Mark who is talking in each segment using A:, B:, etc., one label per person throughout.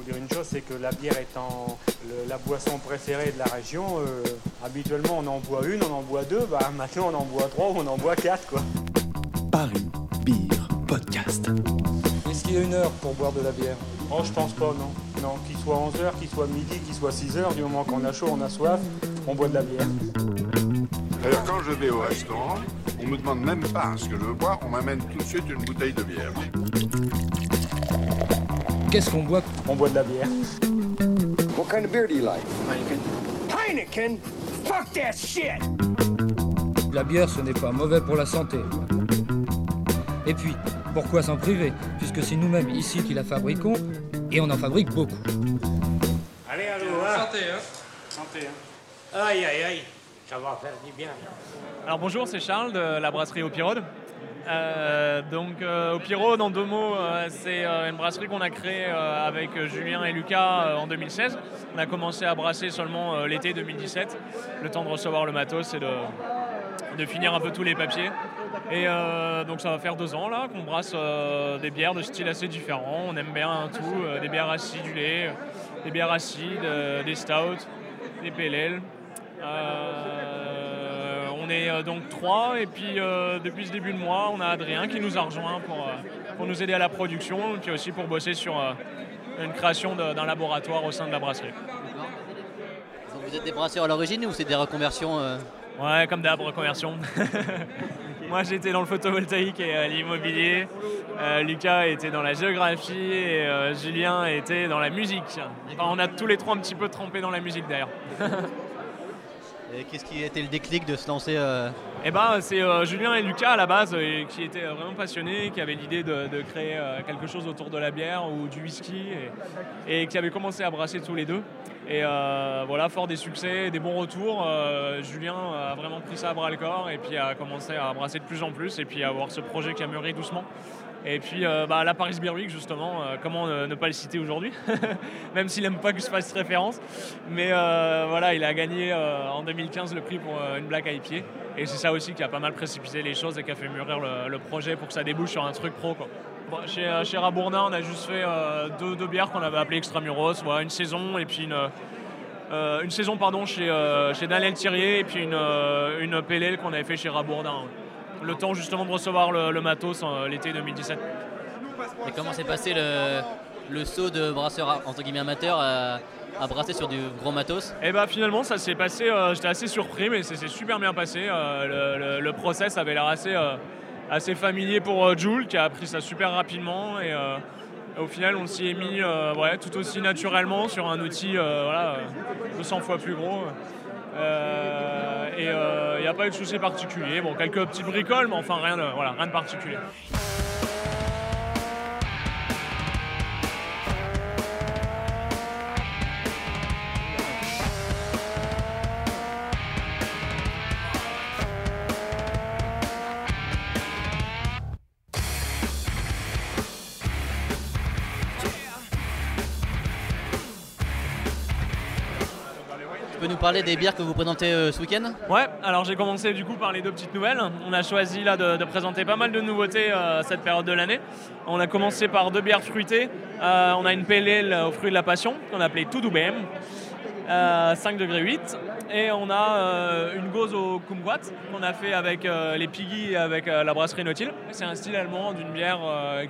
A: faut dire une chose, c'est que la bière étant le- la boisson préférée de la région, euh, habituellement on en boit une, on en boit deux, bah maintenant on en boit trois ou on en boit quatre quoi.
B: Paris Beer Podcast.
C: Est-ce qu'il y a une heure pour boire de la bière?
A: Oh je pense pas non. Non, qu'il soit 11h, qu'il soit midi, qu'il soit 6h, du moment qu'on a chaud, on a soif, on boit de la bière.
D: D'ailleurs, quand je vais au restaurant, on me demande même pas ce que je veux boire, on m'amène tout de suite une bouteille de bière.
C: Qu'est-ce qu'on boit
A: On boit de la bière.
E: What kind of beer do you like?
F: Heineken? Fuck that shit!
C: La bière, ce n'est pas mauvais pour la santé. Et puis, pourquoi s'en priver? Puisque c'est nous-mêmes ici qui la fabriquons, et on en fabrique beaucoup.
A: Allez, allô, hein? Santé, hein? Santé, hein Aïe, aïe, aïe, ça va faire du bien.
G: Alors bonjour, c'est Charles de la brasserie Au Pirode. Euh, donc euh, Au Pirode, en deux mots, euh, c'est une brasserie qu'on a créée avec Julien et Lucas en 2016. On a commencé à brasser seulement l'été 2017, le temps de recevoir le matos et de, finir un peu tous les papiers. Et donc ça va faire deux ans là qu'on brasse des bières de style assez différents. On aime bien tout, des bières acidulées, des bières acides, des stouts, des PLL. Est euh, donc trois et puis euh, depuis ce début de mois, on a Adrien qui nous a rejoint pour, euh, pour nous aider à la production et puis aussi pour bosser sur une création d'un laboratoire au sein de la brasserie.
H: Donc vous êtes des brasseurs à l'origine ou c'est des reconversions
G: Ouais, comme d'hab, reconversion. Moi, j'étais dans le photovoltaïque et euh, l'immobilier. Euh, Lucas était dans la géographie et euh, Julien était dans la musique. Enfin, on a tous les trois un petit peu trempé dans la musique d'ailleurs.
H: Et qu'est-ce qui a été le déclic de se lancer euh,
G: Eh ben, c'est euh, Julien et Lucas à la base euh, qui étaient vraiment passionnés, qui avaient l'idée de, créer quelque chose autour de la bière ou du whisky et, qui avaient commencé à brasser tous les deux. Et voilà, fort des succès, des bons retours, Julien a vraiment pris ça à bras le corps et puis a commencé à brasser de plus en plus et puis à avoir ce projet qui a mûri doucement. Et puis euh, bah, la Paris Beer Week justement, euh, comment ne, pas le citer aujourd'hui, même s'il n'aime pas que je fasse référence. Mais euh, voilà, il a gagné euh, en 2015 le prix pour une Black IPA. Et c'est ça aussi qui a pas mal précipité les choses et qui a fait mûrir le, projet pour que ça débouche sur un truc pro. Chez, chez Rabourdin, on a juste fait deux, bières qu'on avait appelées Extramuros, une saison et puis une, une saison pardon, chez, chez Daniel Thirier et puis une, une qu'on avait fait chez Rabourdin. Le temps justement de recevoir le, le matos euh, l'été 2017.
H: Et comment s'est passé le, le saut de brasseur entre guillemets amateur à, à brasser sur du gros matos?
G: Et bah finalement ça s'est passé, euh, j'étais assez surpris mais ça s'est super bien passé. Euh, le, process avait l'air assez, euh, assez familier pour Jules qui a appris ça super rapidement et au final on s'y est mis euh, ouais, tout aussi naturellement sur un outil euh, voilà, euh, 200 fois plus gros. Euh, et il n'y a pas eu de souci particulier. Bon, quelques petites bricoles, mais enfin rien de, rien de particulier.
H: Peux nous parler des bières que vous présentez euh, ce week-end?
G: Ouais, alors j'ai commencé du coup par les deux petites nouvelles. On a choisi là de, présenter pas mal de nouveautés euh, cette période de l'année. On a commencé par deux bières fruitées. Euh, on a une PLL aux fruits de la passion qu'on a appelée Tout BM, euh, 5 degrés 8. Et on a une gauze au kumquat qu'on a fait avec les Piggy et avec la brasserie Nautil. C'est un style allemand d'une bière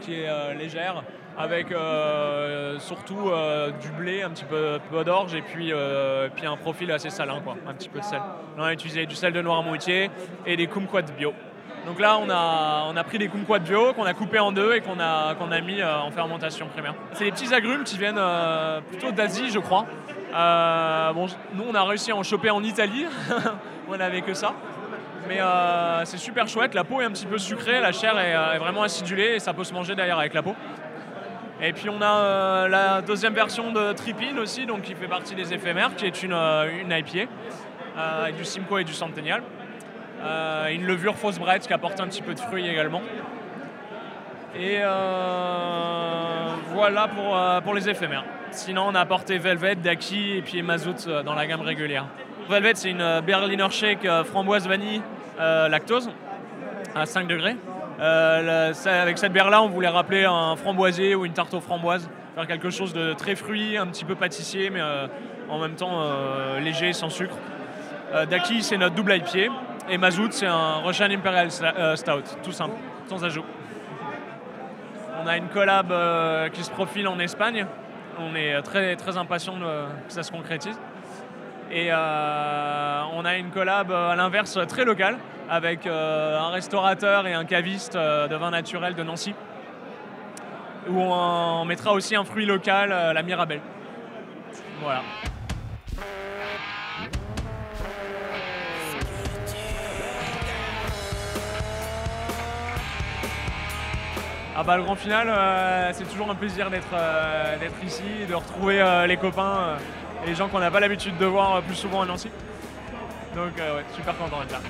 G: qui est légère avec euh, surtout euh, du blé, un petit peu, d'orge et puis, euh, puis un profil assez salin, quoi, un petit peu de sel. On a utilisé du sel de Noirmoutier et des kumquats bio. Donc là, on a, pris des kumquats bio qu'on a coupés en deux et qu'on a, mis en fermentation primaire. C'est des petits agrumes qui viennent plutôt d'Asie, je crois. Nous, on a réussi à en choper en Italie. on n'avait que ça. Mais c'est super chouette. La peau est un petit peu sucrée, la chair est, est vraiment acidulée et ça peut se manger d'ailleurs avec la peau. Et puis on a euh, la deuxième version de Tripin aussi, donc qui fait partie des éphémères, qui est une, euh, une IPA euh, avec du Simcoe et du Centennial. Une levure fausse brette qui apporte un petit peu de fruits également. Et voilà pour, pour les éphémères. Sinon, on a apporté Velvet, Daki et puis Mazout dans la gamme régulière. Velvet, c'est une Berliner Shake framboise vanille lactose à 5 degrés. Euh, avec cette bière-là, on voulait rappeler un framboisier ou une tarte aux framboises, faire quelque chose de très fruit, un petit peu pâtissier, mais euh, en même temps euh, léger, sans sucre. Daki, c'est notre double IPA. Et Mazout, c'est un Russian Imperial Stout, tout simple, sans ajout. On a une collab qui se profile en Espagne. On est très, très impatient que ça se concrétise. Et euh, on a une collab euh, à l'inverse très locale avec euh, un restaurateur et un caviste de vin naturel de Nancy où on, mettra aussi un fruit local, la Mirabelle. Voilà. Ah bah le grand final, c'est toujours un plaisir d'être euh, ici, de retrouver les copains et les gens qu'on n'a pas l'habitude de voir plus souvent à Nancy. Donc euh, ouais, super content d'être là.